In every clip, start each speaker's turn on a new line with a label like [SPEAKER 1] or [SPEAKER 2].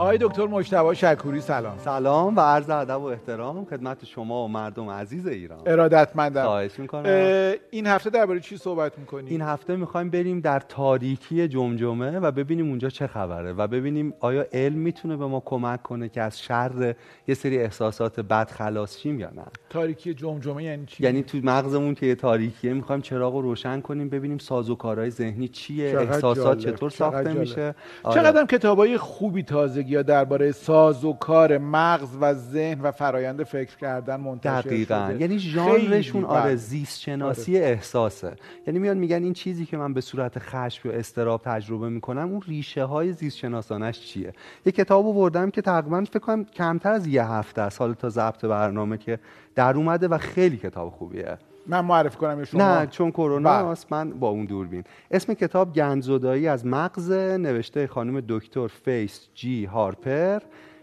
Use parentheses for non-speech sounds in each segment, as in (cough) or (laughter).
[SPEAKER 1] آقای دکتر مجتبی شکوری سلام.
[SPEAKER 2] سلام و عرض ادب و احترام خدمت شما و مردم عزیز ایران.
[SPEAKER 1] ارادتمندم.
[SPEAKER 2] خواهش می‌کنم.
[SPEAKER 1] این هفته درباره چی صحبت می‌کنیم؟
[SPEAKER 2] این هفته می‌خوایم بریم در تاریکی جمجمه و ببینیم اونجا چه خبره و ببینیم آیا علم می‌تونه به ما کمک کنه که از شر یه سری احساسات بد خلاص شیم یا نه.
[SPEAKER 1] تاریکی جمجمه یعنی چی؟
[SPEAKER 2] یعنی تو مغزمون که یه تاریکیه می‌خوایم چراغ رو روشن کنیم ببینیم سازوکارهای ذهنی چیه احساسات
[SPEAKER 1] جالب،
[SPEAKER 2] چطور ساخته
[SPEAKER 1] جالب.
[SPEAKER 2] میشه. آره.
[SPEAKER 1] چقدر کتابای خوبی تازگی ها درباره ساز و کار مغز و ذهن و فرایند فکر کردن منتشر
[SPEAKER 2] دقیقا.
[SPEAKER 1] شده.
[SPEAKER 2] یعنی ژانرشون آره
[SPEAKER 1] بله.
[SPEAKER 2] زیست شناسی احساسه. یعنی میان میگن این چیزی که من به صورت خشم یا استراب تجربه می‌کنم اون ریشه های زیست شناسانش چیه؟ یه کتاب آوردم که تقریبا فکر کنم کمتر از یه هفته است. حالا تا ضبط برنامه که در اومده و خیلی کتاب خوبیه.
[SPEAKER 1] من معرفی کنم شما؟
[SPEAKER 2] نه چون کرونا است من با اون دوربین اسم کتاب گندزدایی از مغز نوشته خانم دکتر فیث جی هارپر.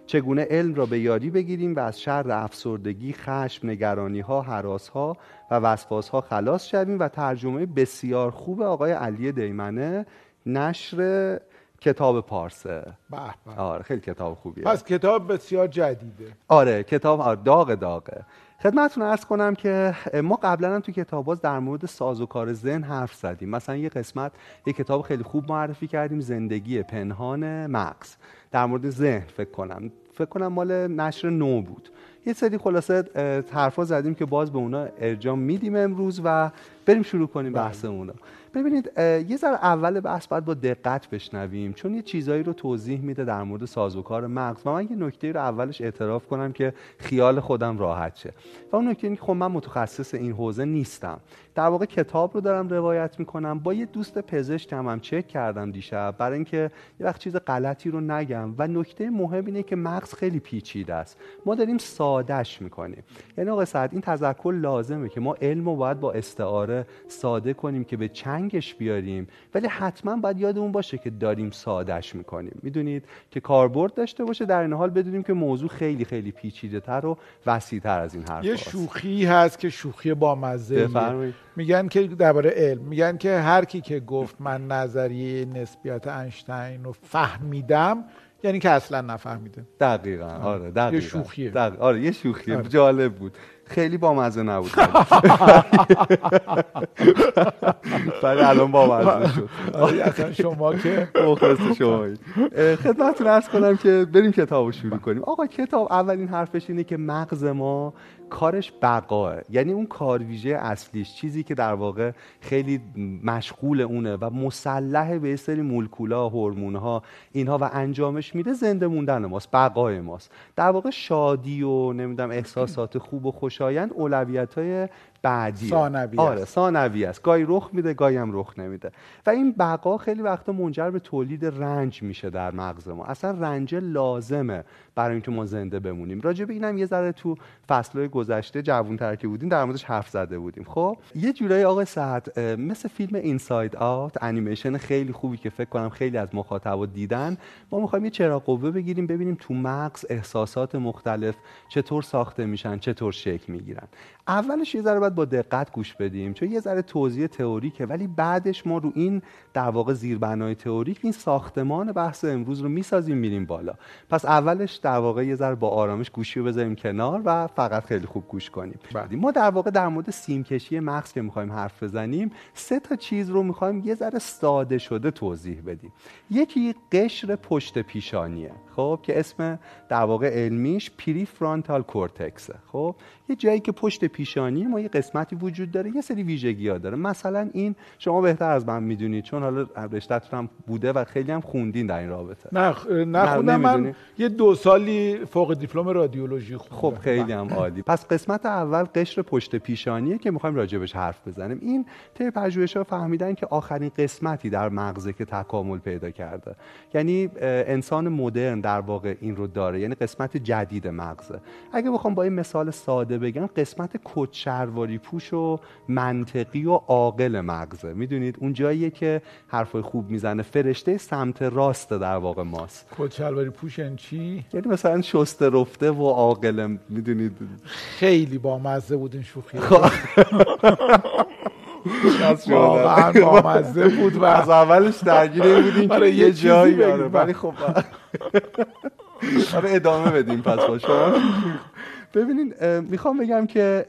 [SPEAKER 2] چگونه علم را به یاری بگیریم و از شر افسردگی، خشم، نگرانی ها، هراس ها و وسواس ها خلاص شویم و ترجمه بسیار خوب آقای علی دیمنه نشر کتاب پارسه.
[SPEAKER 1] به.
[SPEAKER 2] آره خیلی کتاب خوبیه.
[SPEAKER 1] پس کتاب بسیار جدیده.
[SPEAKER 2] آره کتاب آره داغ داغه. خدمتتون عرض کنم که ما قبلا هم تو کتاب باز در مورد ساز و کار ذهن حرف زدیم. مثلا یه قسمت یه کتاب خیلی خوب معرفی کردیم زندگی پنهان مغز. در مورد ذهن فکر کنم. فکر کنم مال نشر نو بود. یه سری خلاصه حرفا زدیم که باز به اونا ارجاع میدیم امروز و بریم شروع کنیم بحث اونا ببینید یه ذره اول بحث باید با دقت بشنویم چون یه چیزایی رو توضیح میده در مورد سازوکار مغز. و من یه نکته رو اولش اعتراف کنم که خیال خودم راحت شه. و اون نکته اینه که خب من متخصص این حوزه نیستم. در واقع کتاب رو دارم روایت می‌کنم. با یه دوست پزشکم هم چک کردم دیشب برای اینکه یه وقت چیز غلطی رو نگم. و نکته مهم اینه که مغز خیلی پیچیده است. ما داریم سادهش می‌کنیم. یعنی آقای سعد این تذکر لازمه که ما علم رو باید با استعاره ساده کنیم که به چنگش بیاریم. ولی حتما باید یادمون باشه که داریم سادهش می‌کنیم. می‌دونید که کاربرد داشته باشه در این حال بدونیم که موضوع خیلی خیلی پیچیده تر و وسیع تر از این حرف
[SPEAKER 1] یه شوخی هست که شوخی با مزه. میگن که درباره علم میگن که هر کی که گفت من نظریه نسبیت اینشتین رو فهمیدم یعنی که اصلا نفهمیده.
[SPEAKER 2] دقیقا آره دقیقا.
[SPEAKER 1] یه شوخیه.
[SPEAKER 2] دق- آره یه شوخیه.
[SPEAKER 1] آره.
[SPEAKER 2] جالب بود. خیلی بامزه نبود. ولی الان بامزه شد.
[SPEAKER 1] شما که؟
[SPEAKER 2] مخلص اه، خدمتتون ارز کنم که بریم کتاب رو شروع کنیم. آقا کتاب اولین حرفش اینه که مغز ما کارش بقاه. یعنی اون کار ویژه اصلیش چیزی که در واقع خیلی مشغول اونه و مسلح به سری مولکولا هورمونها اینها و انجامش میده زنده موندن ماست بقای ماست. در واقع شادی و نمی‌دونم احساسات خوب و خوشایند اولویت های بعدی
[SPEAKER 1] ثانوی
[SPEAKER 2] آره. ثانوی است. گاهی رخ میده گاهی هم رخ نمیده. و این بقا خیلی وقتا منجر به تولید رنج میشه در مغز ما. اصلا رنج لازمه برای اینکه ما زنده بمونیم. راجع به اینم یه ذره تو فصلهای گذشته جوان‌تر که بودیم در موردش حرف زده بودیم. خب یه جورایی آقای سعد مثل فیلم اینساید آوت انیمیشن خیلی خوبی که فکر کنم خیلی از مخاطبا دیدن ما می‌خوایم یه چراغ قوه بگیریم ببینیم تو مغز احساسات مختلف چطور ساخته میشن چطور شکل می‌گیرن. اولش یه ذره باید با دقت گوش بدیم چون یه ذره توضیح تئوریکه ولی بعدش ما رو این در واقع زیربنای تئوریک این ساختمان بحث امروز رو می‌سازیم میریم بالا. پس اولش در واقع یه ذره با آرامش گوشی رو بذاریم کنار و فقط خیلی خوب گوش کنیم.
[SPEAKER 1] بله.
[SPEAKER 2] ما در واقع در مورد سیمکشی مغز که می‌خوایم حرف بزنیم سه تا چیز رو می‌خوایم یه ذره ساده شده توضیح بدیم. یکی قشر پشت پیشانیه خب که اسم در واقع علمیش پری فرانتال کورتکسه خب. یه جایی که پشت پیشانی ما یه قسمتی وجود داره یه سری ویژگی ها داره. مثلا این شما بهتر از من می‌دونید چون حالا رشتهتون هم بوده و خیلی هم خوندین در این رابطه.
[SPEAKER 1] نه خ- نخوندم من؟ یه دو سالی فوق دیپلم رادیولوژی خوندم.
[SPEAKER 2] خب خیلی هم عالی. پس قسمت اول قشر پشت پیشانیه که می‌خوایم راجبش حرف بزنیم. این طی پژوهش‌ها فهمیدن که آخرین قسمتی در مغزه که تکامل پیدا کرده. یعنی انسان مدرن در واقع این رو داره. یعنی قسمت جدید مغزه. اگه بخوام با این مثال ساده بگم قسمت کچرواری پوش و منطقی و عاقل مغزه. می‌دونید اون جاییه که حرفای خوب می‌زنه. فرشته سمت راست در واقع ماست.
[SPEAKER 1] کت شلواری پوشن چی؟
[SPEAKER 2] یعنی مثلا شسته رفته و عاقل می‌دونید؟
[SPEAKER 1] خیلی با مزه بود این شوخی.
[SPEAKER 2] خب.
[SPEAKER 1] واقعا با مزه بود و
[SPEAKER 2] از اولش درگیر این بودیم که
[SPEAKER 1] آره، یه
[SPEAKER 2] جایی. آره. ولی خب آره. ادامه بدیم پس با شما. ببینین می‌خوام بگم که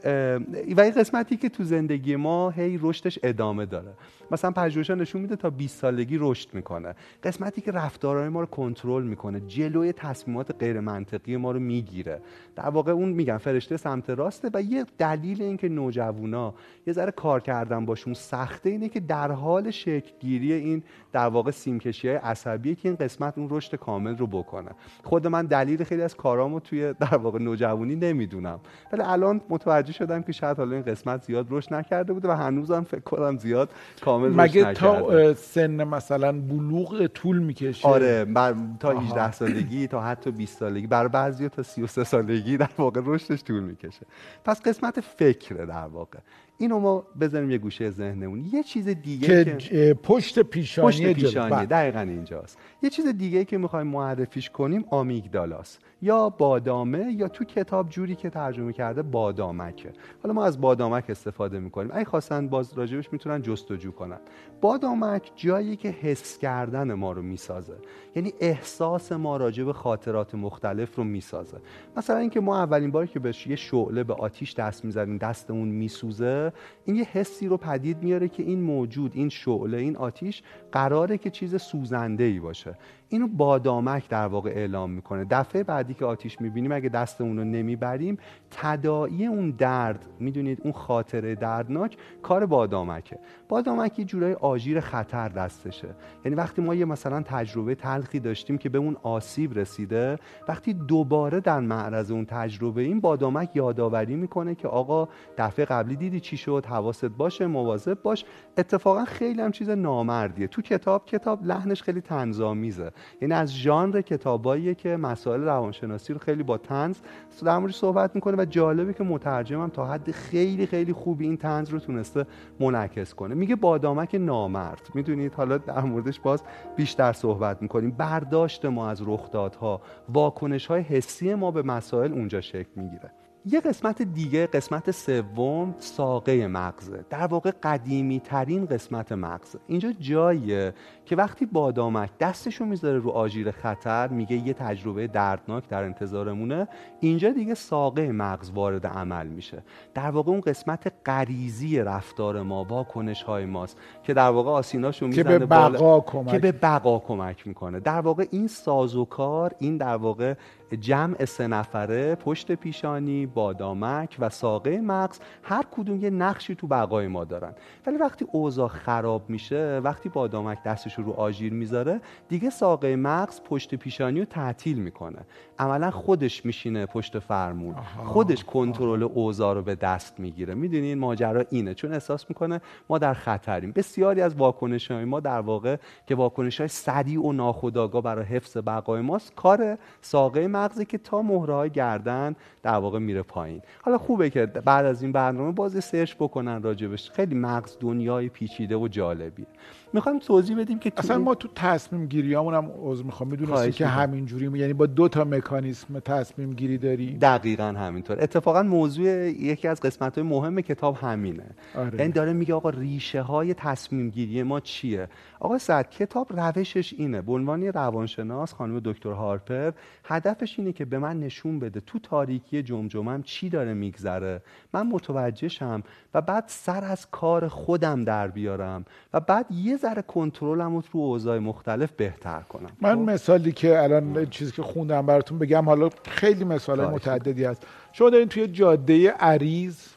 [SPEAKER 2] و این قسمتی که تو زندگی ما هی رشدش ادامه داره. مثلا پژوهش‌ها نشون میده تا 20 سالگی رشد می‌کنه. قسمتی که رفتارهای ما رو کنترل می‌کنه جلوی تصمیمات غیر منطقی ما رو می‌گیره. در واقع اون میگن فرشته سمت راسته و یه دلیل اینکه نوجوانا یه ذره کار کردن باشون سخته اینه که در حال شکل گیری این در واقع سیمکشی های عصبیه که این قسمت اون رشد کامل رو بکنه. خود من دلیل خیلی از کارامو توی در واقع نوجوانی نمی‌دونم. ولی الان متوجه شدم که شاید حالا این قسمت زیاد رشد نکرده بوده و هنوزم فکر کنم زیاد کامل
[SPEAKER 1] مگه تا سن مثلا بلوغ طول می‌کشه؟
[SPEAKER 2] آره بر... تا 18 سالگی تا حتی 20 سالگی. برای بعضی تا 33 سالگی در واقع رشدش طول می‌کشه. پس قسمت فکره در واقع. اینو ما بذاریم یه گوشه ذهنمون. یه چیز دیگه
[SPEAKER 1] که, که پشت پیشانی
[SPEAKER 2] پشت پیشانی بله. دقیقا اینجاست. یه چیز دیگه که می‌خوایم معرفیش کنیم آمیگدالاست. یا بادامه یا تو کتاب جوری که ترجمه کرده بادامکه. حالا ما از بادامک استفاده می‌کنیم. اگه خواستن باز راجبش می‌تونن جستجو کنن. بادامک جایی که حس کردن ما رو می‌سازه. یعنی احساس ما راجع به خاطرات مختلف رو می‌سازه. مثلا اینکه ما اولین باری که بهش یه شعله به آتیش دست می‌زنیم دستمون میسوزه این یه حسی رو پدید میاره که این موجود این شعله این آتیش قراره که چیز سوزنده ای باشه. اینو بادامک در واقع اعلام می‌کنه. دفعه بعدی که آتیش می‌بینیم اگه دستمون رو نمی‌بریم تداعی اون درد می‌دونید اون خاطره دردناک کار بادامکه. بادامک یه جورای آژیر خطر دستشه. یعنی وقتی ما یه مثلا تجربه تلخی داشتیم که به اون آسیب رسیده وقتی دوباره در معرض اون تجربه این بادامک یادآوری می‌کنه که آقا دفعه قبلی دیدی چی شد؟ حواست باشه مواظب باش. اتفاقا خیلی هم چیز نامردیه. کتاب کتاب لحنش خیلی تنظامیزه یعنی از ژانر کتاباییه که مسائل روانشناسی رو خیلی با تنز در موردش صحبت می‌کنه و جالبه که مترجمم تا حد خیلی خیلی خوبی این تنز رو تونسته منعکس کنه. میگه بادامک نامرد. می‌دونید حالا در موردش باز بیشتر صحبت می‌کنیم. برداشت ما از رخدادها واکنش های حسی ما به مسائل اونجا شکل می‌گیره. یه قسمت دیگه قسمت سوم ساقه مغزه. در واقع قدیمی ترین قسمت مغزه. اینجا جاییه که وقتی بادامک دستشو می‌ذاره رو آژیر خطر میگه یه تجربه دردناک در انتظارمونه اینجا دیگه ساقه مغز وارد عمل میشه. در واقع اون قسمت غریزی رفتار ما واکنش های ماست که در واقع آسیناشو می‌زنه
[SPEAKER 1] که به بقا کمک.
[SPEAKER 2] که به بقا کمک می‌کنه. در واقع این سازوکار این در واقع جمع سه نفره پشت پیشانی بادامک و ساقه مغز هر کدوم یه نقشی تو بقای ما دارن. ولی وقتی اوضاع خراب میشه وقتی بادامک دستش رو آژیر می‌ذاره دیگه ساقه مغز پشت پیشانی رو تعطیل می‌کنه. عملا خودش میشینه پشت فرمون. خودش کنترل اوضاع رو به دست می‌گیره. می‌دونین ماجرا اینه. چون احساس می‌کنه ما در خطریم. بسیاری از واکنش های ما در واقع که واکنش های سریع و ناخودآگاه برای حفظ بقای ماست کار ساقه مغزی که تا مهره های گردن در واقع میره پایین. حالا خوبه که بعد از این برنامه بازی سرچ بکنن راجبش. خیلی مغز دنیای پیچیده و جالبیه. می‌خوایم توضیح بدیم که
[SPEAKER 1] اصلا ما تو تصمیم گیریامون هم عذر می‌خوام. می‌دونستی که همین جوری یعنی با دو تا مکانیسم تصمیم گیری داری
[SPEAKER 2] دقیقا همینطور. اتفاقا موضوع یکی از قسمت های مهم کتاب همینه. آره. یعنی داره میگه آقا ریشه های تصمیم گیری ما چیه؟ آقا سعد کتاب روشش اینه. به عنوان روانشناس خانم دکتر هارپر هدفش اینه که به من نشون بده تو تاریکی جمجمم چی داره میگذره. من متوجهشم و بعد سر از کار خودم در بیارم و بعد یه ذره کنترلم رو تو اوضاع مختلف بهتر کنم.
[SPEAKER 1] من خب؟ مثالی که الان چیزی که خوندم براتون بگم حالا خیلی مثال متعددی هست. شما دارین توی جاده عریض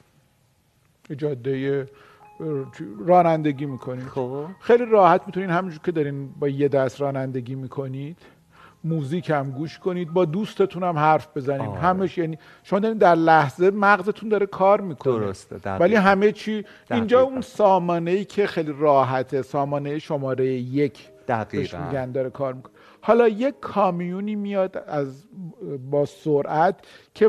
[SPEAKER 1] جاده رانندگی می‌کنید. خب. خیلی راحت می‌تونین همونجور که دارین با یه دست رانندگی می‌کنید. موزیک هم گوش کنید با دوستتون هم حرف بزنید آره. همش یعنی شما دارین در لحظه مغزتون داره کار می‌کنه.
[SPEAKER 2] درسته
[SPEAKER 1] ولی همه چی اینجا اون سامانه ای که خیلی راحته سامانه شماره یک
[SPEAKER 2] دقیقا.
[SPEAKER 1] میگن داره کار می‌کنه. حالا یک کامیونی میاد از با سرعت که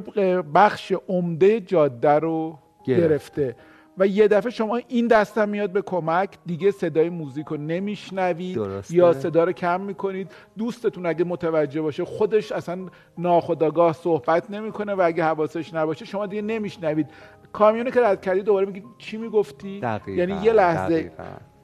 [SPEAKER 1] بخش عمده جاده رو گرفته. و یه دفعه شما این دستم میاد به کمک دیگه صدای موزیک رو نمیشنوید یا صدا رو کم می‌کنید. دوستتون اگه متوجه باشه خودش اصلا ناخداگاه صحبت نمی‌کنه و اگه حواسش نباشه شما دیگه نمیشنوید. کامیونی که رد کردی دوباره میگی چی می‌گفتی؟
[SPEAKER 2] دقیقا.
[SPEAKER 1] یعنی یه لحظه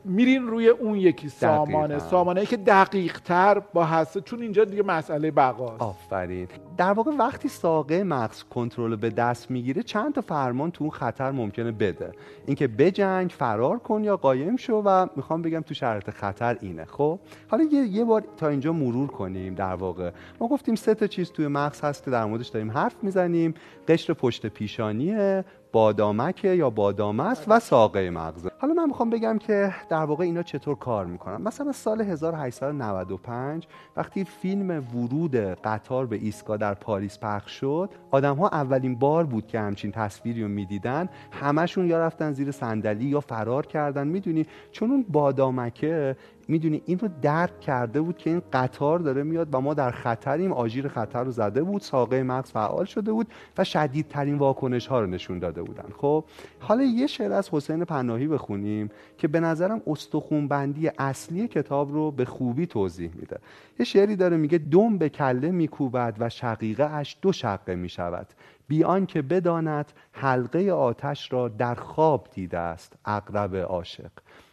[SPEAKER 1] میرین روی اون یکی سامانه. سامانه که دقیق تر با هسته چون اینجا دیگه مسئله بقاست.
[SPEAKER 2] آفرین. در واقع وقتی ساقه مغز کنترل به دست می‌گیره چند تا فرمان تو اون خطر ممکنه بده. اینکه بجنگ فرار کن یا قایم شو و می‌خوام بگم تو شرایط خطر اینه. خب؟ حالا یه, یه بار تا اینجا مرور کنیم در واقع. ما گفتیم سه تا چیز توی مغز هست که در موردش داریم حرف می‌زنیم. قشر پشت پیشانیه. بادامک یا بادامه است و ساقه مغزه حالا من می‌خوام بگم که در واقع اینا چطور کار می‌کنن. مثلا سال 1895 وقتی فیلم ورود قطار به ایستگاه در پاریس پخش شد آدم ها اولین بار بود که همچین تصویری رو می‌دیدن. همشون یا رفتن زیر صندلی یا فرار کردن. می‌دونی چون اون بادامکه می‌دونی این رو درک کرده بود که این قطار داره میاد و ما در خطریم آژیر خطر رو زده بود ساقه مغز فعال شده بود و شدیدترین واکنش ها رو نشون داده بودن. خب حالا یه شعر از حسین پناهی بخونیم که به نظرم استخونبندی اصلی کتاب رو به خوبی توضیح میده. یه شعری داره میگه دم به کله میکوبد و شقیقه اش دو شقه می‌شود. بیان که بداند حلقه آتش را در خواب دیده است اقرب عاشق.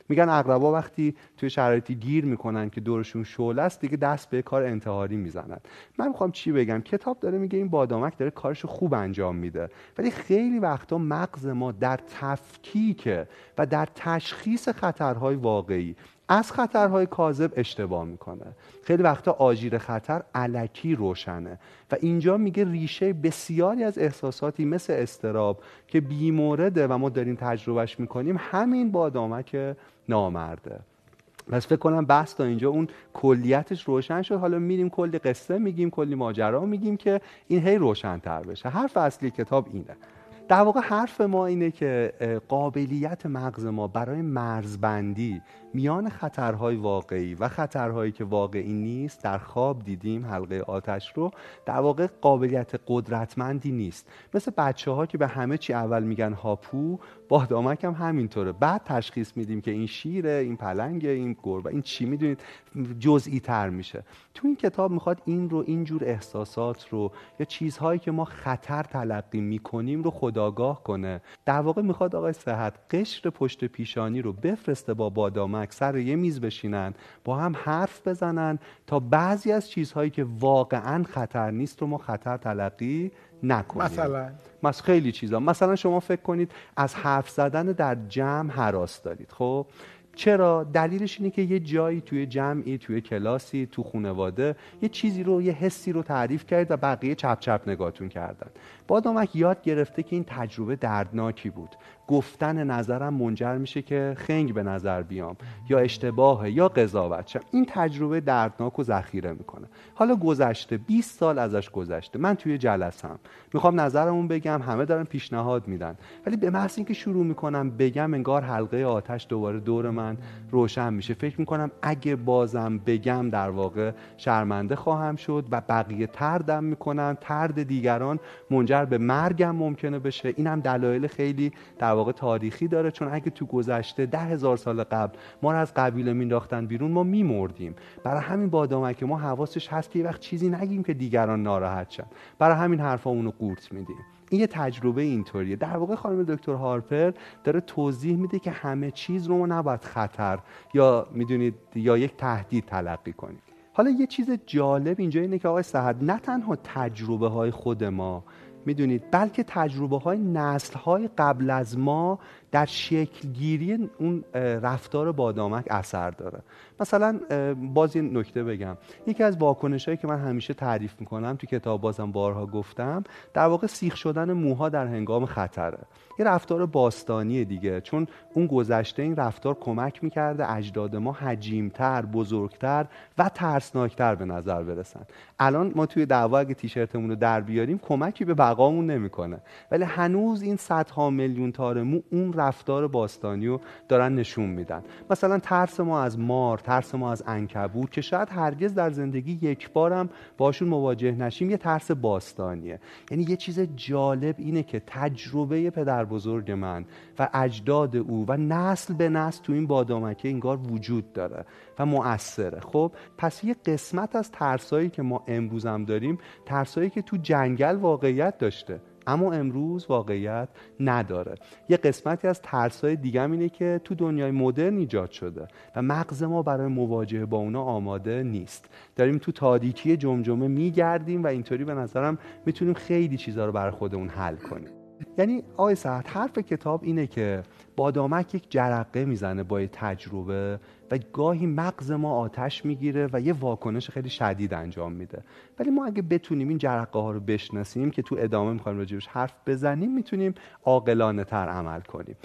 [SPEAKER 2] میگن اقربا وقتی توی شرایطی گیر می‌کنن که دورشون شعله است دیگه دست به کار انتحاری می‌زنن. من می‌خوام چی بگم؟ کتاب داره میگه این بادامک داره کارش خوب انجام میده. ولی خیلی وقتا مغز ما در تفکیک و در تشخیص خطرهای واقعی از خطرهای کاذب اشتباه می‌کنه. خیلی وقتا آژیر خطر علکی روشنه و اینجا میگه ریشه بسیاری از احساساتی مثل استراب که بیمورده و ما داریم تجربهش می‌کنیم همین بادامک نامرده. پس فکر کنم بحث تا اینجا اون کلیتش روشن شد. حالا میریم کلی قصه میگیم کلی ماجرا میگیم که این هی روشنتر بشه. حرف اصلی کتاب اینه. در واقع حرف ما اینه که قابلیت مغز ما برای مرزبندی میان خطرهای واقعی و خطرهایی که واقعی نیست در خواب دیدیم حلقه آتش رو در واقع قابلیت قدرتمندی نیست. مثل بچه ها که به همه چی اول میگن هاپو بادامک هم همینطوره. بعد تشخیص میدیم که این شیره این پلنگه این گربه این چی می‌دونید جزئی تر میشه. تو این کتاب می‌خواد این رو اینجور احساسات رو یا چیزهایی که ما خطر تلقی می‌کنیم رو خداگاه کنه. در واقع می‌خواد آقای صحت قشر پشت پیشانی رو بفرسته با بادامک سر یه میز بشینن با هم حرف بزنن تا بعضی از چیزهایی که واقعا خطر نیست رو ما خطر تلقی نکنیم
[SPEAKER 1] مثلا.
[SPEAKER 2] مثلا خیلی چیزا. مثلا شما فکر کنید از حرف زدن در جمع حراس دارید. خب؟ چرا؟ دلیلش اینه که یه جایی توی جمعی توی کلاسی تو خانواده یه چیزی رو یه حسی رو تعریف کرد و بقیه چپ چپ نگاهتون کردن. بادامک یاد گرفته که این تجربه دردناکی بود. گفتن نظرم منجر میشه که خنگ به نظر بیام یا اشتباه یا قضاوت شم این تجربه دردناک و ذخیره می‌کنه. حالا گذشته 20 سال ازش گذشته. من توی جلسم. می‌خوام نظرمون بگم همه دارن پیشنهاد میدن. ولی به محض اینکه شروع می‌کنم بگم انگار حلقه آتش دوباره دور من روشن میشه. فکر می‌کنم اگه بازم بگم در واقع شرمنده خواهم شد و بقیه تردم می‌کنن ترد دیگران منجر به مرگم ممکنه بشه اینم دلایل خیلی در واقع تاریخی داره. چون اگه تو گذشته ده هزار سال قبل ما رو از قبیله مینداختن بیرون ما میمردیم. برای همین بادامک ما حواسش هست که وقت چیزی نگیم که دیگران ناراحت شن. برای همین حرفامونو قورت میدیم. این یه تجربه اینطوریه. در واقع خانم دکتر هارپر داره توضیح میده که همه چیز رو ما نباید خطر یا می‌دونید یا یک تهدید تلقی کنیم. حالا یه چیز جالب اینجا اینه که آقای صحت نه تنها تجربه های خود ما می‌دونید بلکه تجربه های نسل های قبل از ما در شکلگیری اون رفتار بادامک اثر داره. مثلا باز یه نکته بگم. یکی از واکنش هایی که من همیشه تعریف می‌کنم تو کتاب بازم بارها گفتم در واقع سیخ شدن موها در هنگام خطره. یه رفتار باستانی دیگه. چون اون گذشته این رفتار کمک می‌کرده اجداد ما حجیمتر بزرگتر و ترسناکتر به نظر برسن. الان ما توی دعوا اگه تیشرتمون رو در بیاریم کمکی به بقامون نمی‌کنه. ولی هنوز این صدها میلیون تار مو اون رفتار باستانی رو دارن نشون میدن. مثلا ترس ما از مار ترس ما از انکبوت که شاید هرگز در زندگی یک بارم باشون مواجه نشیم یه ترس باستانیه. یعنی یه چیز جالب اینه که تجربه پدر بزرگ من و اجداد او و نسل به نسل تو این بادامکه انگار وجود داره و مؤثره. خب پس یه قسمت از ترسایی که ما امروز هم داریم ترسایی که تو جنگل واقعیت داشته. اما امروز واقعیت نداره. یه قسمتی از ترسای دیگه اینه که تو دنیای مدرن ایجاد شده و مغز ما برای مواجهه با اونا آماده نیست. داریم تو تاریکی جمجمه میگردیم و اینطوری به نظرم می‌تونیم خیلی چیزها رو برای خودمون حل کنیم. یعنی آقای سعد حرف کتاب اینه که بادامک یک جرقه می‌زنه با تجربه و گاهی مغز ما آتش می‌گیره و یه واکنش خیلی شدید انجام میده. ولی ما اگه بتونیم این جرقه ها رو بشناسیم که تو ادامه می‌خوایم راجبش حرف بزنیم می‌تونیم عاقلانه تر عمل کنیم.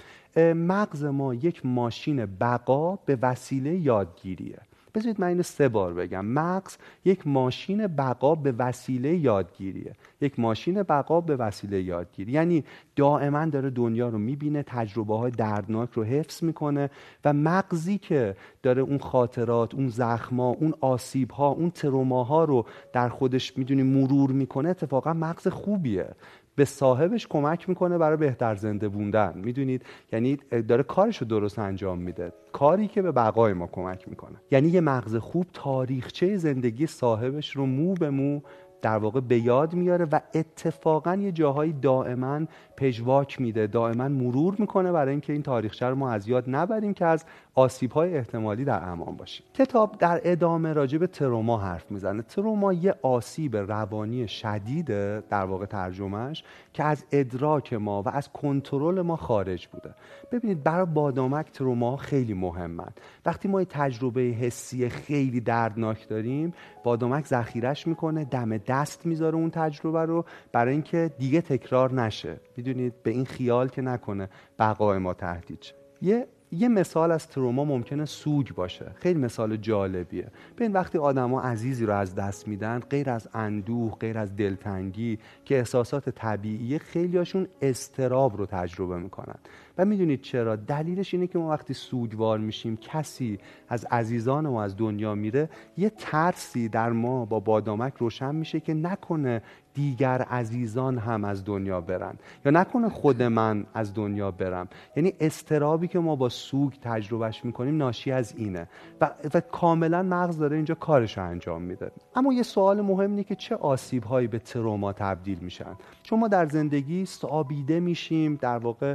[SPEAKER 2] مغز ما یک ماشین بقا به وسیله یادگیریه. بذارید من اینو سه بار بگم. مغز یک ماشین بقا به وسیله یادگیریه. یک ماشین بقا به وسیله یادگیری. یعنی دائما داره دنیا رو می‌بینه تجربه های دردناک رو حفظ می‌کنه و مغزی که داره اون خاطرات اون زخما اون آسیب ها اون تروماها رو در خودش می‌دونی مرور می‌کنه اتفاقا مغز خوبیه. به صاحبش کمک می‌کنه برای بهتر زنده بوندن می‌دونید؟ یعنی داره کارش رو درست انجام میده. کاری که به بقای ما کمک می‌کنه. یعنی یه مغز خوب تاریخچه زندگی صاحبش رو مو به مو در واقع به یاد میاره و اتفاقا یه جاهایی دائما پژواک میده. دائما مرور می‌کنه برای اینکه این تاریخچه رو ما از یاد نبریم که از آسیب های احتمالی در امان باشیم. کتاب در ادامه راجع به تروما حرف می‌زنه. تروما یه آسیب روانی شدیده در واقع ترجمهش که از ادراک ما و از کنترل ما خارج بوده. ببینید برای بادامک تروما خیلی مهمن. وقتی ما یه تجربه حسی خیلی دردناک داریم بادامک ذخیرش می‌کنه دم دست می‌ذاره اون تجربه رو برای اینکه دیگه تکرار نشه. می‌دونید؟ به این خیال که نکنه بقای ما تهدید یه یه مثال از تروما ممکنه سوگ باشه. خیلی مثال جالبیه. ببین وقتی آدما عزیزی رو از دست میدن غیر از اندوه غیر از دلتنگی که احساسات طبیعیه خیلیاشون استراب رو تجربه می‌کنن. و می‌دونید چرا؟ دلیلش اینه که ما وقتی سوگوار میشیم کسی از عزیزان ما از دنیا میره یه ترسی در ما با بادامک روشن میشه که نکنه دیگر عزیزان هم از دنیا برن یا نکنه خود من از دنیا برم. یعنی استرابی که ما با سوگ تجربهش می‌کنیم ناشی از اینه و, و کاملا مغز داره اینجا کارش انجام میده. اما یه سوال مهم اینه که چه آسیب هایی به تروما تبدیل میشن؟ چون ما در زندگی سابیده میشیم در واقع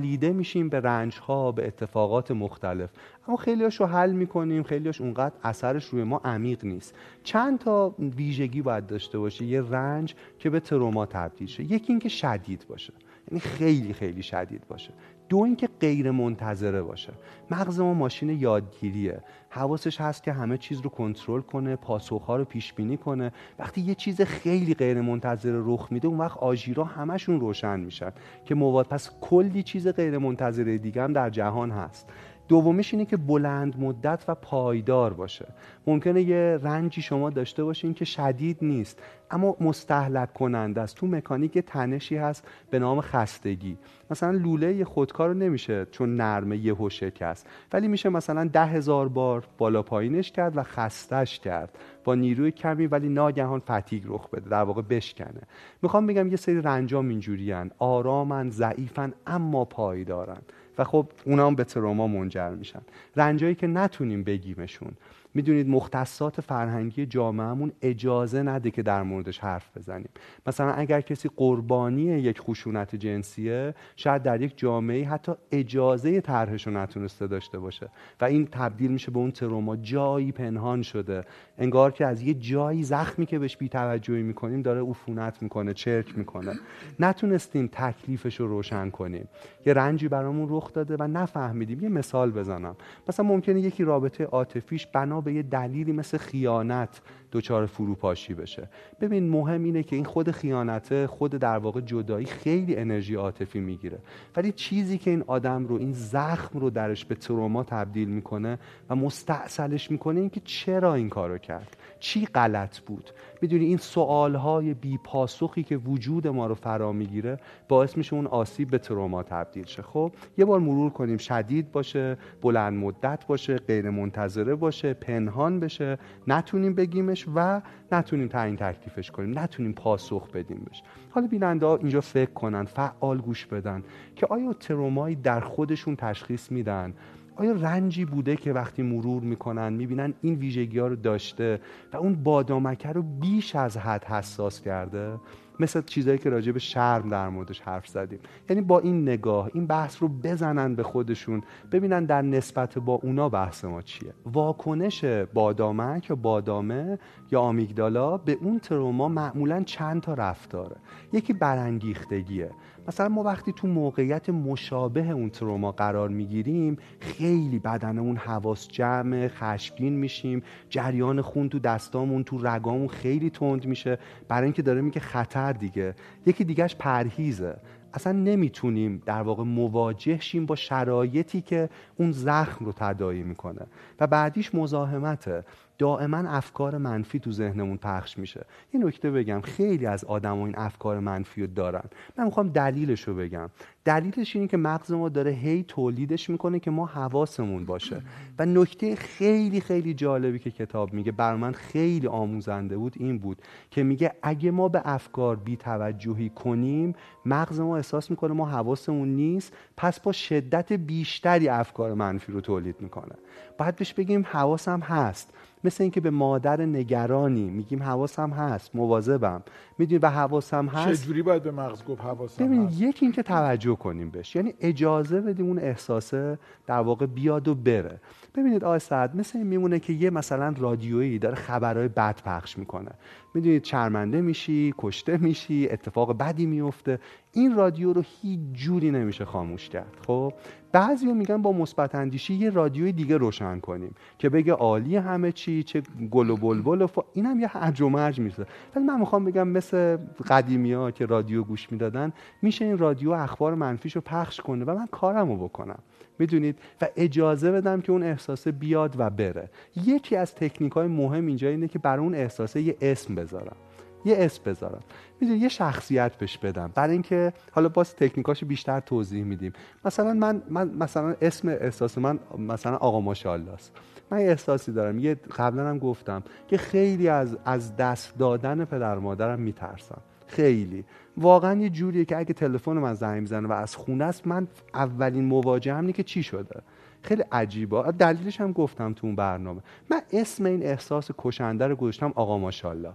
[SPEAKER 2] مالیده میشیم به رنج ها به اتفاقات مختلف. اما خیلیاش رو حل می‌کنیم خیلیاش اونقدر اثرش روی ما عمیق نیست. چند تا ویژگی باید داشته باشه. یه رنج که به تروما تبدیل شه. یکی اینکه شدید باشه. یعنی خیلی خیلی شدید باشه. دو اینکه غیر منتظره باشه. مغز ما ماشین یادگیریه. حواسش هست که همه چیز رو کنترل کنه پاسخها رو پیش بینی کنه. وقتی یه چیز خیلی غیر منتظره رخ میده اون وقت آژیرا همشون روشن میشن که مواد. پس کلی چیز غیر منتظره دیگه هم در جهان هست. دومیش اینه که بلند مدت و پایدار باشه. ممکنه یه رنجی شما داشته باشین که شدید نیست اما مستحلک کننده است. تو مکانیک تنشی هست به نام خستگی. مثلا لوله خودکار رو نمیشه چون نرمه یه شکست ولی میشه مثلا ده هزار بار بالا پایینش کرد و خستش کرد. با نیروی کمی ولی ناگهان فتیگ رخ بده در واقع بشکنه. می‌خوام بگم یه سری رنجام اینجوریان. آرامن ضعیفن اما پایدارن. و خب اونا هم به تروما منجر میشن. رنجایی که نتونیم بگیمشون. می‌دونید مختصات فرهنگی جامعهمون اجازه نده که در موردش حرف بزنیم. مثلا اگر کسی قربانی یک خشونت جنسیه شاید در یک جامعه حتی اجازه طرحش رو نتونسته داشته باشه. و این تبدیل میشه به اون تروما جایی پنهان شده. انگار که از یه جایی زخمی که بهش بیتوجهی می‌کنیم داره عفونت می‌کنه چرک می‌کنه. نتونستیم تکلیفش رو روشن کنیم. یه رنجی برامون رخ داده و نفهمیدیم. یه مثال بزنم. مثلا ممکنه یکی رابطه عاطفیش بنا به یه دلیلی مثل خیانت دچار فروپاشی بشه. ببین مهم اینه که این خود خیانته خود در واقع جدایی خیلی انرژی عاطفی می‌گیره. ولی چیزی که این آدم رو این زخم رو درش به تروما تبدیل می‌کنه و مستاصلش می‌کنه اینکه چرا این کارو کرد. چی غلط بود؟ می‌دونی این سوالهای بی پاسخی که وجود ما رو فرا می‌گیره باعث میشه اون آسیب به تروما تبدیل شه. خب یه بار مرور کنیم. شدید باشه بلند مدت باشه غیر منتظره باشه پنهان بشه. نتونیم بگیمش و نتونیم تعیین تکلیفش کنیم. نتونیم پاسخ بدیم بشه حالا بیننده ها اینجا فکر کنن فعال گوش بدن که آیا ترومایی در خودشون تشخیص میدن؟ آیا رنجی بوده که وقتی مرور می‌کنن می‌بینن این ویژگی ها رو داشته و اون بادامکه رو بیش از حد حساس کرده؟ مثل چیزایی که راجع به شرم در موردش حرف زدیم. یعنی با این نگاه این بحث رو بزنن به خودشون ببینن در نسبت با اونا بحث ما چیه. واکنش بادامک یا بادامه یا آمیگدالا به اون تروما معمولا چند تا رفتاره یکی برانگیختگیه. مثلا ما وقتی تو موقعیت مشابه اون تروما قرار می‌گیریم خیلی بدنمون حواس جمع خشمگین میشیم. جریان خون تو دستامون تو رگامون خیلی تند میشه. برای اینکه داره میگه خطر دیگه. یکی دیگهش پرهیزه. اصلا نمی‌تونیم در واقع مواجه شیم با شرایطی که اون زخم رو تدایی می‌کنه. و بعدیش مزاحمته. دائما افکار منفی تو ذهنمون پخش میشه. یه نکته بگم خیلی از آدم این افکار منفی رو دارن. من می‌خوام دلیلش رو بگم. دلیلش اینه که مغز ما داره هی تولیدش می‌کنه که ما حواسمون باشه. و نکته خیلی خیلی جالبی که کتاب میگه بر من خیلی آموزنده بود این بود که میگه اگه ما به افکار بی توجهی کنیم مغز ما احساس می‌کنه ما حواسمون نیست پس با شدت بیشتری افکار منفی رو تولید می‌کنه. باید بهش بگیم حواسم هست. مثل اینکه به مادر نگرانی میگیم حواسم هست مواظبم. می‌دونی به حواسم هست؟
[SPEAKER 1] چجوری باید به مغز گفت حواسم
[SPEAKER 2] ببین یکی اینکه توجه کنیم بهش. یعنی اجازه بدیم اون احساسه در واقع بیاد و بره. ببینید آقای سعد مثل این میمونه که یه مثلا رادیویی داره خبرهای بد پخش می‌کنه. می‌دونید چرمنده میشی کشته میشی اتفاق بدی میفته این رادیو رو هیچ جوری نمیشه خاموش کرد خب؟ بعضی میگن با مثبت اندیشی یه رادیوی دیگه روشن کنیم که بگه عالی همه چی چه گل و بلبل و فا... اینم یه هرج و مرج میشه ولی من می‌خوام بگم مثل قدیمی ها که رادیو گوش می‌دادن میشه این رادیو اخبار منفیشو پخش کنه و من کارمو بکنم. می‌دونید؟ و اجازه بدم که اون احساسه بیاد و بره. یکی از تکنیک های مهم اینجا اینه که برای اون احساسه یه اسم بذارم. یه اسم بذارم. می‌دونی یه شخصیت بهش بدم. برای اینکه حالا باز تکنیکاشو بیشتر توضیح میدیم. مثلا من, من مثلا اسم احساس من مثلا آقا ماشاءالله است. من یه احساسی دارم. یه قبلا هم گفتم که خیلی از از دست دادن پدر مادرم میترسم. خیلی. واقعا یه جوریه که اگه تلفن من زنگ می‌زنه و از خونه است من اولین مواجه همینه که چی شده؟ خیلی عجیبه. دلیلش هم گفتم تو اون برنامه. من اسم این احساس کشنده رو گذاشتم آقا ماشاءالله.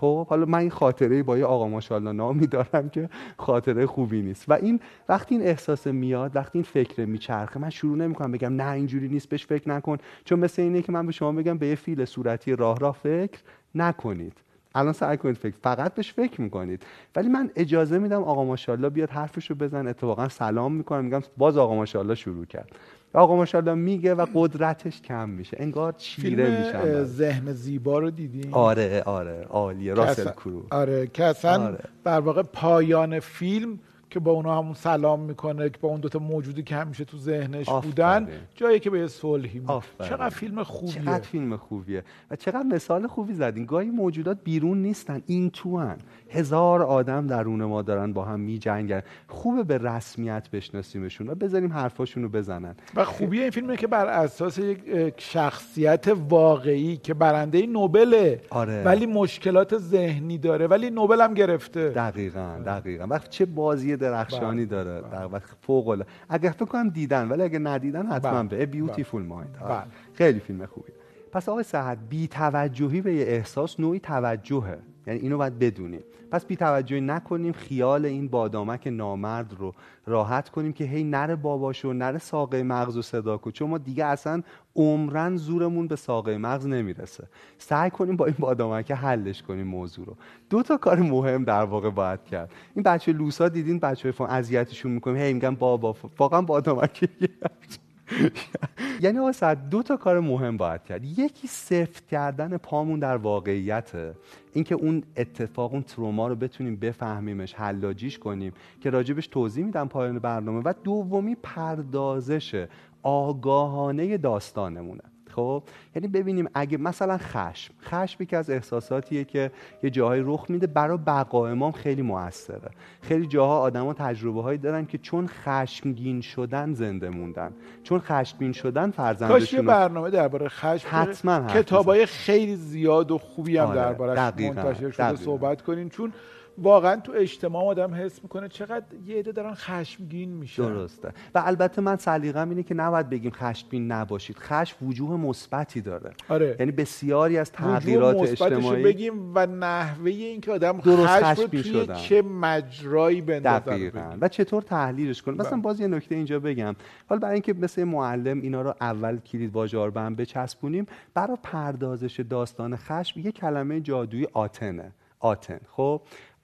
[SPEAKER 2] خب حالا من این خاطره با یه آقا ماشاءالله نامی دارم که خاطره خوبی نیست. و این وقتی این احساس میاد وقتی این فکر میچرخه من شروع نمی‌کنم بگم نه اینجوری نیست بهش فکر نکن. چون مثل اینه که من به شما بگم به یه فیل صورتی راه راه فکر نکنید. الان سعی کنید فکر فقط بهش فکر می‌کنید. ولی من اجازه میدم آقا ماشاءالله بیاد حرفشو بزن. اتفاقا سلام می‌کنم میگم باز آقا ماشاءالله شروع کرد. آقا ماشاءالله میگه و قدرتش کم میشه. انگار چیره میشن
[SPEAKER 1] ذهن زیبا رو دیدین
[SPEAKER 2] آره آره عالیه. راسل کرو.
[SPEAKER 1] آره که اصلا آره. در واقع پایان فیلم که با اونا همون سلام می‌کنه که با اون دوتا موجودی که همیشه تو ذهنش بودن جایی که به یه صلحی چقدر فیلم خوبیه.
[SPEAKER 2] چقدر فیلم خوبیه. و چقدر مثال خوبی زدین. گاهی موجودات بیرون نیستن این تو هن. هزار آدم درون ما دارن با هم میجنگن. خوبه به رسمیت بشناسیمشون و بذاریم حرفاشون رو بزنن.
[SPEAKER 1] و خوبی این فیلمه که بر اساس یک شخصیت واقعی که برنده نوبله.
[SPEAKER 2] آره.
[SPEAKER 1] ولی مشکلات ذهنی داره. ولی نوبل هم گرفته.
[SPEAKER 2] دقیقا دقیقا. وقت چه بازی درخشانی بله. داره در وقت فوق العاده اگر فکر کنم دیدن ولی اگه ندیدن حتما بله. به بیوتیفول مایند
[SPEAKER 1] بله.
[SPEAKER 2] خیلی فیلم خوبی پس آقای سعد بی توجهی به یه احساس نوعی توجهه یعنی اینو باید بدونیم. پس بی توجهی نکنیم خیال این بادامک نامرد رو راحت کنیم که هی نره باباشو نره ساقه مغز و صدا کو چون ما دیگه اصلا عمرن زورمون به ساقه مغز نمی‌رسه. سعی کنیم با این بادامک حلش کنیم موضوع رو. دو تا کار مهم در واقع باید کرد. این بچه لوسا دیدین؟ بچه فون اذیتشون می‌کنیم هی میگن بابا واقعا بادامک (laughs) یعنی آقا دو تا کار مهم باید کرد. یکی سفت کردن پامون در واقعیته اینکه اون اتفاق اون تروما رو بتونیم بفهمیمش حلاجیش کنیم که راجبش توضیح میدم پایان برنامه. و دومی پردازش آگاهانه داستانمونه. خب؟ یعنی ببینیم اگه مثلا خشم خشم یکی از احساساتیه که یه جاهای رخ میده برای بقای ما خیلی موثره. خیلی جاها آدما تجربه هایی دارن که چون خشمگین شدن زنده موندن. چون خشمگین شدن فرزندشون
[SPEAKER 1] یه برنامه درباره خشم
[SPEAKER 2] حتما
[SPEAKER 1] کتابای خیلی زیاد و خوبی هم آره. درباره منتشر شده صحبت کنین چون واقعا تو اجتماع آدم حس می‌کنه چقدر یه عده دارن خشمگین میشن.
[SPEAKER 2] درسته. و البته من سلیقه‌م اینه که نباید بگیم خشمگین نباشید. خشم وجوه مثبتی داره.
[SPEAKER 1] آره.
[SPEAKER 2] یعنی بسیاری از تغییرات اجتماعی
[SPEAKER 1] بگیم و نحوه اینکه آدم خشم توی چه مجرایی بندازه
[SPEAKER 2] و چطور تحلیلش کنه مثلا بله. باز یه نکته اینجا بگم. حالا برای اینکه مثل معلم اینا رو اول کلید واژار به بچسبونیم برای پردازش داستان خشم یه کلمه جادویی آتنه. آتن. خب؟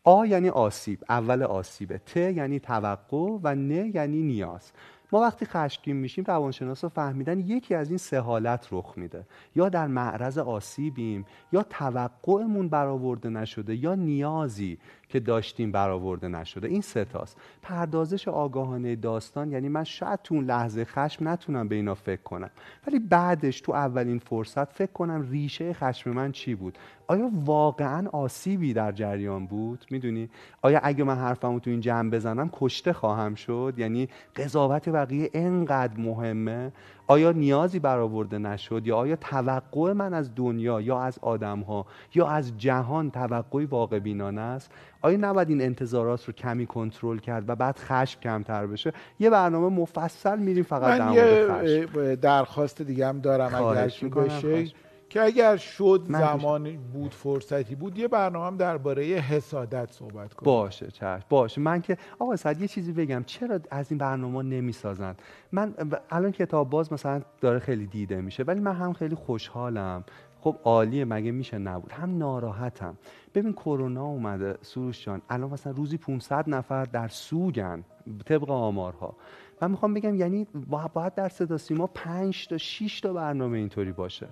[SPEAKER 2] آ یعنی آسیب اول آسیبه ت یعنی توقع و نه یعنی نیاز. ما وقتی خشمگین میشیم روانشناسا فهمیدن یکی از این سه حالت رخ میده. یا در معرض آسیبیم یا توقعمون برآورده نشده یا نیازی. که داشتیم برآورده نشده. این ستاست پردازش آگاهانه داستان یعنی من شاید تو اون لحظه خشم نتونم به اینا فکر کنم. ولی بعدش تو اولین فرصت فکر کنم ریشه خشم من چی بود؟ آیا واقعا آسیبی در جریان بود؟ می‌دونی؟ آیا اگه من حرفمو تو این جمع بزنم کشته خواهم شد؟ یعنی قضاوت بقیه انقدر مهمه؟ آیا نیازی برآورده نشد؟ یا آیا توقع من از دنیا یا از آدم ها یا از جهان توقعی واقع بینانه است؟ آیا نباید این انتظارات رو کمی کنترل کرد و بعد خشم کمتر بشه؟ یه برنامه مفصل میریم فقط
[SPEAKER 1] من یه درخواست دیگه هم دارم اگر بشه که اگر شد زمانی بود فرصتی بود یه برنامه هم درباره حسادت صحبت کنیم.
[SPEAKER 2] باشه چشم. باشه. من که آقا سعد یه چیزی بگم. چرا از این برنامه نمی‌سازن من الان کتاب باز مثلا داره خیلی دیده میشه ولی من هم خیلی خوشحالم. خب عالیه مگه میشه نبود؟ هم ناراحتم. ببین کرونا اومده سروش جان. الان مثلا روزی 500 نفر در سوگن طبق آمارها. من می‌خوام بگم یعنی باید در صدا سیما 5 تا 6 تا برنامه اینطوری باشه.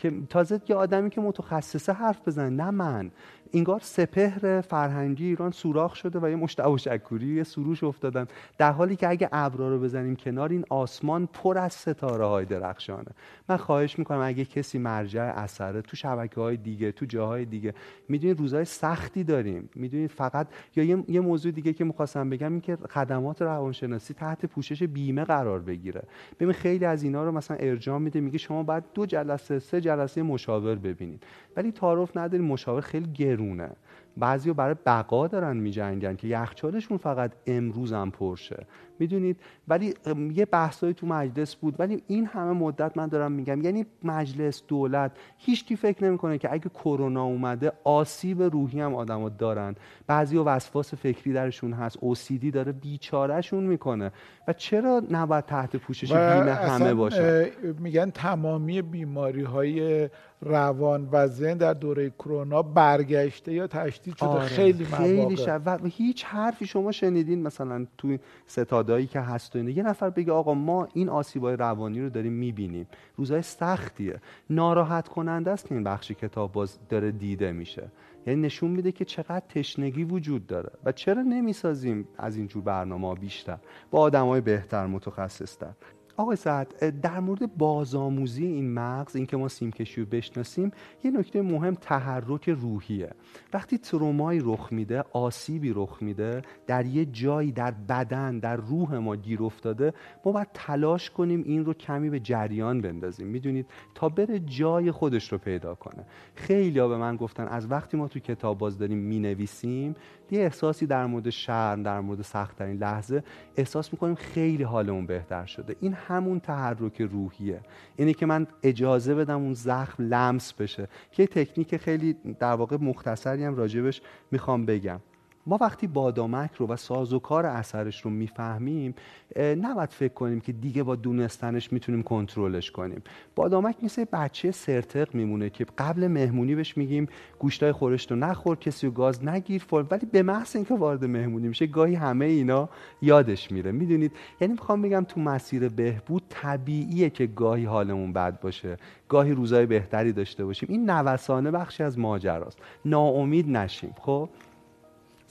[SPEAKER 2] که تازه یه آدمی که متخصصه حرف بزنه نه من. اینگار سپهر فرهنگی ایران سوراخ شده و یه مشتبه شکوری یه سروش افتادن. در حالی که اگه ابرا رو بزنیم کنار این آسمان پر از ستاره های درخشانه. من خواهش می‌کنم اگه کسی مرجع اثره تو شبکه های دیگه تو جاهای دیگه می‌دونید روزهای سختی داریم. می‌دونید فقط یا یه, یه موضوع دیگه که می‌خواستم بگم این که خدمات روانشناسی تحت پوشش بیمه قرار بگیره. ببین خیلی از اینا رو مثلا ارجاع میده میگه شما باید دو جلسه سه جلسه مشاور ببینید. ولی تعارف نداریم مشاور خیلی گرونه بعضی برای بقا دارن میجنگن که یخچالشون فقط امروز هم پرشه می‌دونید؟ ولی یه بحثایی تو مجلس بود. ولی این همه مدت من دارم میگم یعنی مجلس دولت هیچکی فکر نمی‌کنه که اگه کرونا اومده آسیب روحی هم آدما دارن. بعضی وسواس فکری درشون هست. اوسیدی داره بیچارهشون می‌کنه. و چرا نباید تحت پوشش بیمه همه باشه؟
[SPEAKER 1] میگن تمامی بیماری های روان و ذهن در دوره کرونا برگشته یا تشدید شده. آره، خیلی خیلی
[SPEAKER 2] شب و هیچ حرفی شما شنیدین مثلا تو ستادایی که هست و یه نفر بگه آقا ما این آسیبای روانی رو داریم می‌بینیم. روزای سختیه. ناراحت کننده است که این بخشی کتاب باز داره دیده میشه. یعنی نشون میده که چقدر تشنگی وجود داره. و چرا نمی‌سازیم از اینجور برنامه بیشتر؟ با آدمای بهتر متخصصتر. آقای سعد در مورد بازآموزی این مغز اینکه ما سیمکشی رو بشناسیم یه نکته مهم تحرک روحیه. وقتی ترومایی رخ میده آسیبی رخ میده در یه جایی در بدن در روح ما گیر افتاده ما باید تلاش کنیم این رو کمی به جریان بندازیم. می‌دونید تا بره جای خودش رو پیدا کنه. خیلی به من گفتن از وقتی ما تو کتاب باز داریم می‌نویسیم یه احساسی در مورد شرم در مورد سختترین لحظه احساس می‌کنیم خیلی حالمون بهتر شده. این همون تحرک روحیه. اینه که من اجازه بدم اون زخم لمس بشه. که تکنیک خیلی در واقع مختصری هم راجبش می‌خوام بگم. ما وقتی بادامک رو و سازوکار اثرش رو می‌فهمیم نباید فکر کنیم که دیگه با دونستنش می‌تونیم کنترلش کنیم. بادامک مثل بچه سرتق میمونه که قبل مهمونی بهش میگیم گوشتای خورشت رو نخور کسی و گاز نگیر فر ولی به محض اینکه وارد مهمونی میشه گاهی همه اینا یادش میره. می‌دونید؟ یعنی می‌خوام بگم تو مسیر بهبود طبیعیه که گاهی حالمون بد باشه گاهی روزای بهتری داشته باشیم. این نوسانه بخشی از ماجراست. ناامید نشیم. خب؟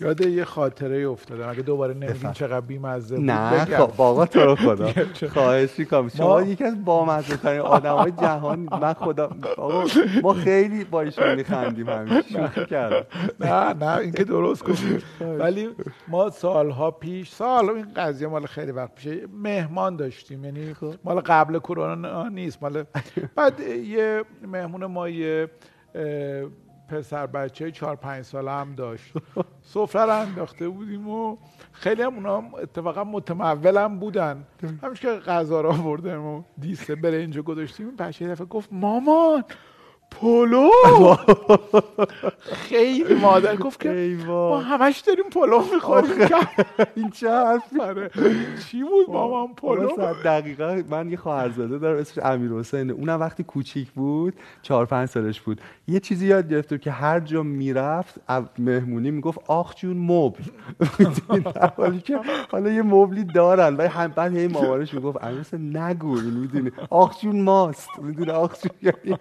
[SPEAKER 1] یاد یه خاطره افتادم اگه دوباره نمیگین چقدر بیمزه بود؟
[SPEAKER 2] نه خب بابا تو رو (laughs) خدا. خواهش می‌کنم شما ما... یکی از بامزه ترین های جهان من خدا آقا ما خیلی با ایشون میخندیم همیشه. (laughs) شوخی کردم.
[SPEAKER 1] نه نه این که درست کنیم (laughs) ولی ما سالها پیش سال این قضیه مال خیلی وقت پیش مهمان داشتیم. یعنی خب. مال قبل کرونا نیست. مال بعد یه مهمون ما یه پسر بچه چهار پنج ساله هم داشت. سفره رو انداخته بودیم و خیلی هم اونا اتفاقا متمول هم بودن. همیشه که غذا رو آوردیم و دیسته برنج گذاشتیم. بچه دفعه گفت مامان پلو خیلی مادر گفت که ما همش داریم پلو می‌خوریم.
[SPEAKER 2] این چه حرفی؟
[SPEAKER 1] آره. چی بود مامان پلو
[SPEAKER 2] دقیقا من یه خواهرزاده دارم اسمش امیر حسینه اونم وقتی کوچیک بود چهار پنج سالش بود. یه چیزی یاد گرفته که هر جا می‌رفت مهمونی می‌گفت آخ جون مبل. حالی (laughs) که حالا یه مبلی دارن. و هم بعد هی مامانش می‌گفت امیر حسین نگو. می‌دونی. آخ جون ماست. می‌دونی آخ جون. یعنی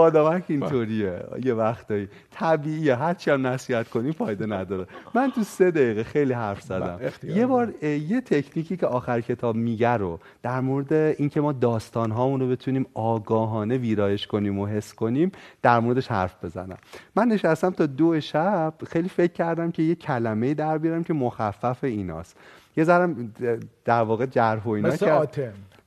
[SPEAKER 2] بادامک اینطوریه. یه وقتایی. طبیعیه. هر چی هم نصیحت کنی فایده نداره. من تو سه دقیقه خیلی حرف زدم. یه بار یه تکنیکی که آخر کتاب میگه رو در مورد اینکه ما داستان هامون رو بتونیم آگاهانه ویرایش کنیم و حس کنیم در موردش حرف بزنم. من نشستم تا دو شب خیلی فکر کردم که یه کلمه در بیارم که مخفف ایناست. یه ذرم در واقع جرح و اینا
[SPEAKER 1] مثل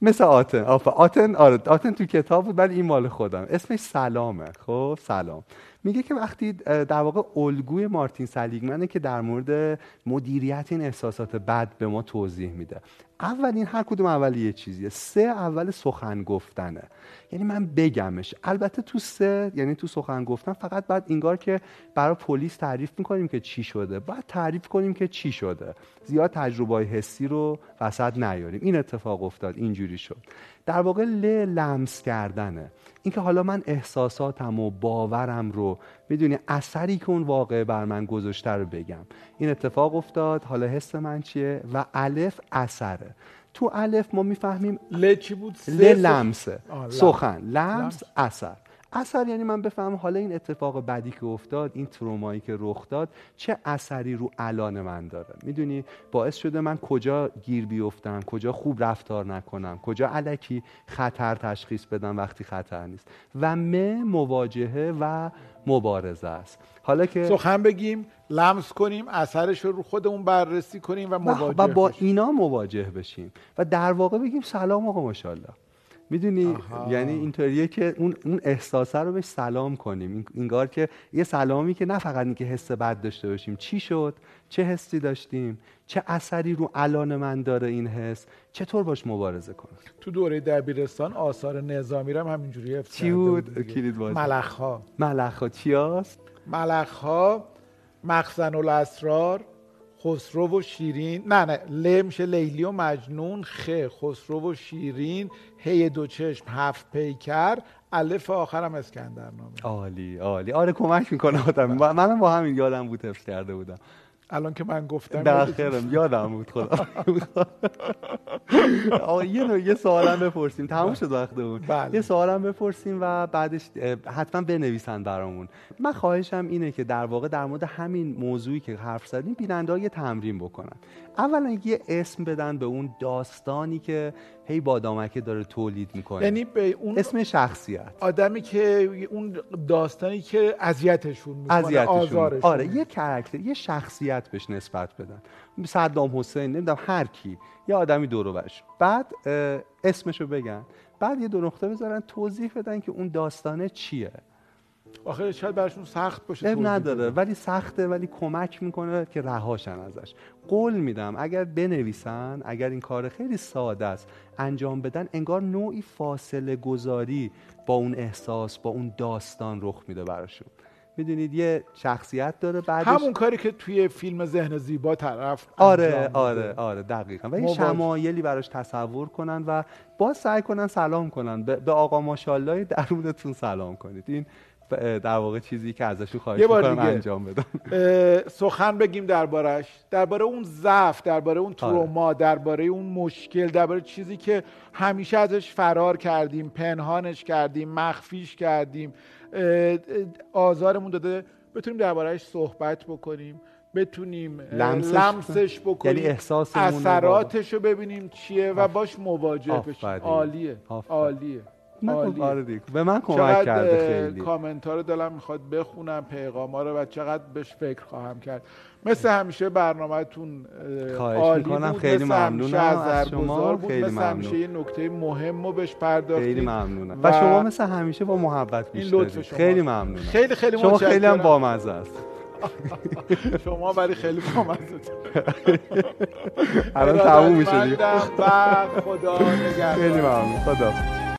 [SPEAKER 2] مثل آتن. آتن آره آتن تو کتاب بود ولی این مال خودم. اسمش سلامه. خب سلام. میگه که وقتی در واقع الگوی مارتین سلیگمنه که در مورد مدیریت این احساسات بد به ما توضیح میده. اولین هر کدوم اول یه چیزیه. سه اول سخن گفتنه. یعنی من بگمش. البته تو سه یعنی تو سخن گفتن فقط بعد اینگار که برای پلیس تعریف می‌کنیم که چی شده. بعد تعریف کنیم که چی شده. زیاد تجربه حسی رو وسط نیاریم. این اتفاق افتاد اینجوری شد. در واقع ل لمس کردنه. اینکه حالا من احساساتم و باورم رو می‌دونی اثری که اون واقع بر من گذاشته رو بگم. این اتفاق افتاد حالا حس من چیه؟ و الف اثره. تو الف ما می‌فهمیم
[SPEAKER 1] ل چی بود؟
[SPEAKER 2] ل لمسه. سخن. لمس. اثر. اثر یعنی من بفهمم حالا این اتفاق بدی که افتاد این ترومایی که رخ داد چه اثری رو الان من داره؟ می‌دونی؟ باعث شده من کجا گیر بیفتم کجا خوب رفتار نکنم کجا علکی خطر تشخیص بدم وقتی خطر نیست. و م مواجهه و مبارزه است. حالا که
[SPEAKER 1] سخن بگیم لمس کنیم اثرش رو رو خودمون بررسی کنیم و مواجه
[SPEAKER 2] و با اینا مواجه بشیم. و در واقع بگیم سلام آقا ماشاءالله. می‌دونی؟ یعنی اینطوریه که اون اون احساسه رو بهش سلام کنیم. اینگار که یه سلامی که نه فقط اینکه حس بد داشته باشیم. چی شد؟ چه حسی داشتیم؟ چه اثری رو الان من داره این حس؟ چطور باش مبارزه کنم؟
[SPEAKER 1] تو دوره دبیرستان آثار نظامی رو هم همینجوری حفظ
[SPEAKER 2] چی بود؟ کلید باز
[SPEAKER 1] ملخ
[SPEAKER 2] ها چی هست
[SPEAKER 1] ملخ مخزن الاسرار خسرو و شیرین نه نه ل میشه لیلی و مجنون خ خسرو و شیرین هی دو چشم هفت پیکر الف آخرم اسکندر نامه
[SPEAKER 2] عالی عالی. آره کمک می‌کنه آدم. منم با همین یادم بود حفظ کرده بودم.
[SPEAKER 1] الان که من گفتم
[SPEAKER 2] در خیرم یادم بود خدا (laughs) آقا یه یه سوالم بپرسیم. تموم شد وقتمون.
[SPEAKER 1] بله.
[SPEAKER 2] یه سوالم بپرسیم و بعدش حتما بنویسن برامون. من خواهشم اینه که در واقع در مورد همین موضوعی که حرف زدیم بیننده یه تمرین بکنن. اولا یه اسم بدن به اون داستانی که هی بادامکه داره تولید می‌کنه.
[SPEAKER 1] یعنی به اون
[SPEAKER 2] اسم شخصیت.
[SPEAKER 1] آدمی که اون داستانی که اذیتشون می‌کنه آزارشون.
[SPEAKER 2] آره یه کرکتر یه شخصیت بهش نسبت بدن. صدام حسین نمی‌دونم هر کی. یه آدمی برش. بعد اسمشو بگن. بعد یه دو نقطه بذارن توضیح بدن که اون داستانه چیه.
[SPEAKER 1] آخه شاید براشون سخت باشه
[SPEAKER 2] اب نداره ولی سخته ولی کمک می‌کنه که رهاشن ازش. قول میدم اگر بنویسن اگر این کار خیلی ساده است انجام بدن انگار نوعی فاصله گذاری با اون احساس با اون داستان رخ میده براشون. می‌دونید یه شخصیت داره بعدش
[SPEAKER 1] همون کاری که توی فیلم ذهن زیبا طرف
[SPEAKER 2] آره آره آره دقیقا. و این شمایلی براش تصور کنن و باز سعی کنن سلام کنن. به, آقا ماشاءالله درونتون سلام کنید. این در واقع چیزی که ازشون خواهش می‌کنم انجام بدم.
[SPEAKER 1] سخن بگیم دربارش درباره اون ضعف درباره اون آره. تروما درباره اون مشکل درباره چیزی که همیشه ازش فرار کردیم پنهانش کردیم مخفیش کردیم. آزارمون داده. بتونیم دربارهش صحبت بکنیم بتونیم لمسش, لمسش بکنیم.
[SPEAKER 2] یعنی
[SPEAKER 1] اثراتش رو ببینیم چیه و باش مواجه بشیم. عالیه. عالیه.
[SPEAKER 2] آره به من کمک کرده خیلی.
[SPEAKER 1] کامنت ها رو دلم می‌خواد بخونم پیغام ها رو و چقدر بهش فکر خواهم کرد. مثل همیشه برنامهتون
[SPEAKER 2] عالی بود. خیلی ممنونم از شما.
[SPEAKER 1] بود. خیلی مثل همیشه یه نکته مهم رو بهش پرداختید.
[SPEAKER 2] خیلی ممنونم. و, و شما مثل همیشه با محبت گوش خیلی ممنونم.
[SPEAKER 1] خیلی خیلی
[SPEAKER 2] شما خیلی هم بامزه است. (laughs)
[SPEAKER 1] شما ولی خیلی بامزه (laughs)
[SPEAKER 2] الان تموم میشه
[SPEAKER 1] و خدا نگهدار (laughs)
[SPEAKER 2] خیلی ممنون. خدا.